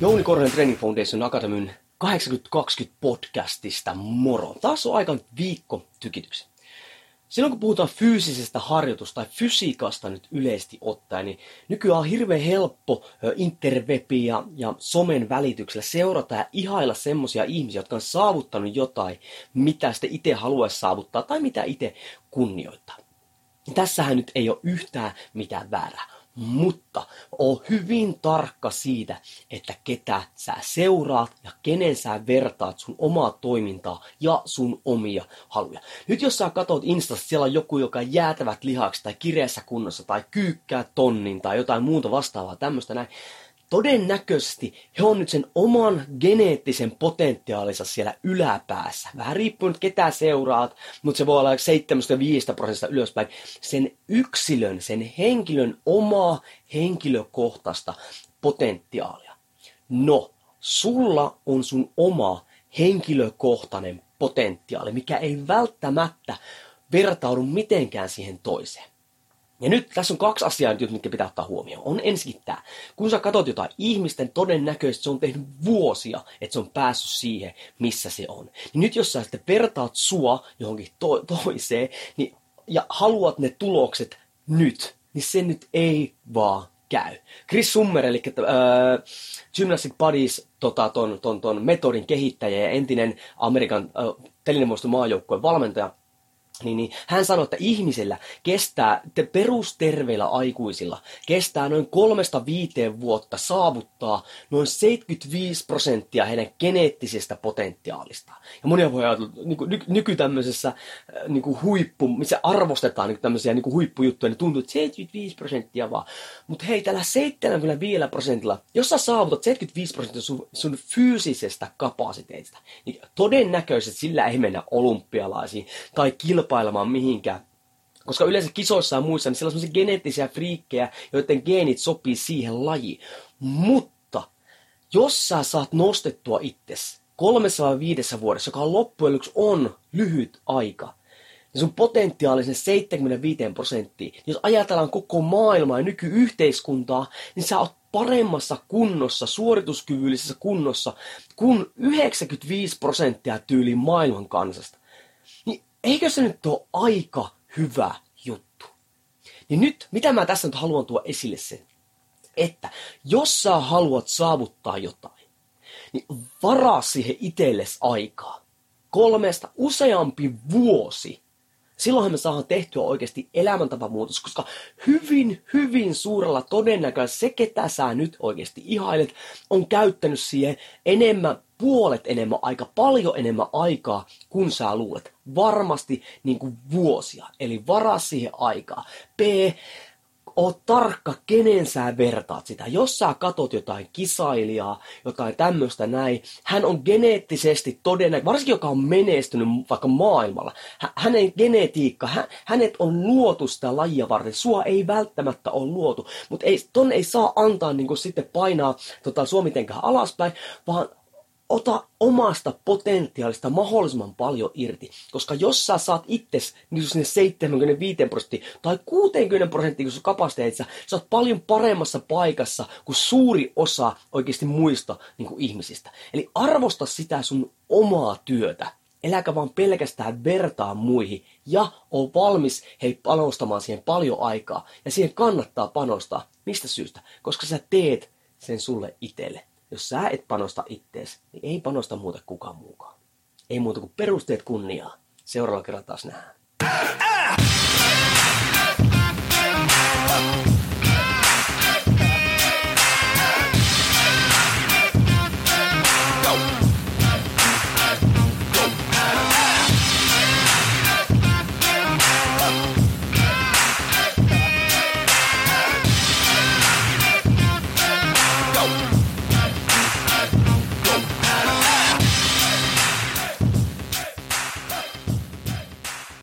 Jouni Korhonen Training Foundation Academyn 8020 podcastista moro. Taas on aika viikko tykityksi. Silloin kun puhutaan fyysisestä harjoitusta tai fysiikasta nyt yleisesti ottaen, niin nykyään on hirveän helppo interwebi ja, ja somen välityksellä seurata ja ihailla semmoisia ihmisiä, jotka on saavuttanut jotain, mitä sitten itse haluaisi saavuttaa tai mitä itse kunnioittaa. Tässähän nyt ei ole yhtään mitään väärää mutta oo hyvin tarkka siitä, että ketä sä seuraat ja kenen sä vertaat sun omaa toimintaa ja sun omia haluja. Nyt jos sä katsot Instasta, siellä on joku, joka jäätävät lihaksi tai kireässä kunnossa tai kyykkää tonnin tai jotain muuta vastaavaa tämmöistä näin, todennäköisesti he on nyt sen oman geneettisen potentiaalinsa siellä yläpäässä. Vähän riippuen ketä seuraat, mutta se voi olla 75 prosentista ylöspäin. Sen yksilön, sen henkilön omaa henkilökohtaista potentiaalia. No, sulla on sun oma henkilökohtainen potentiaali, mikä ei välttämättä vertaudu mitenkään siihen toiseen. Ja nyt tässä on kaksi asiaa nyt, mitkä pitää ottaa huomioon. On ensinnäkin tämä. Kun sä katsot jotain ihmisten, todennäköisesti se on tehnyt vuosia, että se on päässyt siihen, missä se on. Niin nyt jos sä sitten vertaat sua johonkin to- toiseen, niin, ja haluat ne tulokset nyt, niin se nyt ei vaan käy. Chris Summer, eli äh, Gymnastic Buddies, tota, ton, ton, ton metodin kehittäjä ja entinen Amerikan äh, telinemuiston maajoukkueen valmentaja, niin, niin hän sanoi, että ihmisellä kestää, te perusterveillä aikuisilla, kestää noin kolmesta viiteen vuotta saavuttaa noin 75 prosenttia heidän geneettisestä potentiaalista. Ja monia voi ajatella, niin kuin, ny, nyky tämmöisessä äh, niin kuin huippu, missä arvostetaan niin tämmöisiä niin kuin huippujuttuja, niin tuntuu, että 75 prosenttia vaan. Mutta hei, tällä 75 prosentilla, jos sä saavutat 75 prosenttia sun, sun fyysisestä kapasiteetista, niin todennäköisesti sillä ei mennä olympialaisiin tai kilpailuun kilpailemaan mihinkään. Koska yleensä kisoissa ja muissa, niin siellä on sellaisia geneettisiä friikkejä, joiden geenit sopii siihen lajiin. Mutta jos sä saat nostettua itsesi kolmessa vai viidessä vuodessa, joka on loppujen lopuksi on lyhyt aika, niin sun potentiaalisen 75 prosenttia, niin jos ajatellaan koko maailmaa ja nykyyhteiskuntaa, niin sä oot paremmassa kunnossa, suorituskyvyllisessä kunnossa kuin 95 prosenttia tyyliin maailman kansasta. Eikö se nyt ole aika hyvä juttu? Niin nyt, mitä mä tässä nyt haluan tuoda esille sen, että jos sä haluat saavuttaa jotain, niin varaa siihen itsellesi aikaa. Kolmesta useampi vuosi silloinhan me saadaan tehtyä oikeasti elämäntapamuutos, koska hyvin, hyvin suurella todennäköisesti se, ketä sä nyt oikeasti ihailet, on käyttänyt siihen enemmän, puolet enemmän aika paljon enemmän aikaa kuin sä luulet. Varmasti niin kuin vuosia. Eli varaa siihen aikaa. B oot tarkka, kenen sä vertaat sitä. Jos sä katot jotain kisailijaa, jotain tämmöistä näin, hän on geneettisesti todennäköisesti, varsinkin joka on menestynyt vaikka maailmalla, hänen genetiikka, hä, hänet on luotu sitä lajia varten. Sua ei välttämättä ole luotu, mutta ei, ton ei saa antaa niin sitten painaa tota, suomitenkään alaspäin, vaan ota omasta potentiaalista mahdollisimman paljon irti. Koska jos sä saat itses niin sinne 75 prosenttia tai 60 prosenttia, kun sun kapasiteetissa, sä oot paljon paremmassa paikassa kuin suuri osa oikeasti muista niin kuin ihmisistä. Eli arvosta sitä sun omaa työtä. Eläkä vaan pelkästään vertaa muihin ja on valmis hei panostamaan siihen paljon aikaa. Ja siihen kannattaa panostaa. Mistä syystä? Koska sä teet sen sulle itselle. Jos sä et panosta ittees, niin ei panosta muuta kukaan muukaan. Ei muuta kuin perusteet kunniaa. Seuraavalla kerralla taas nähdään.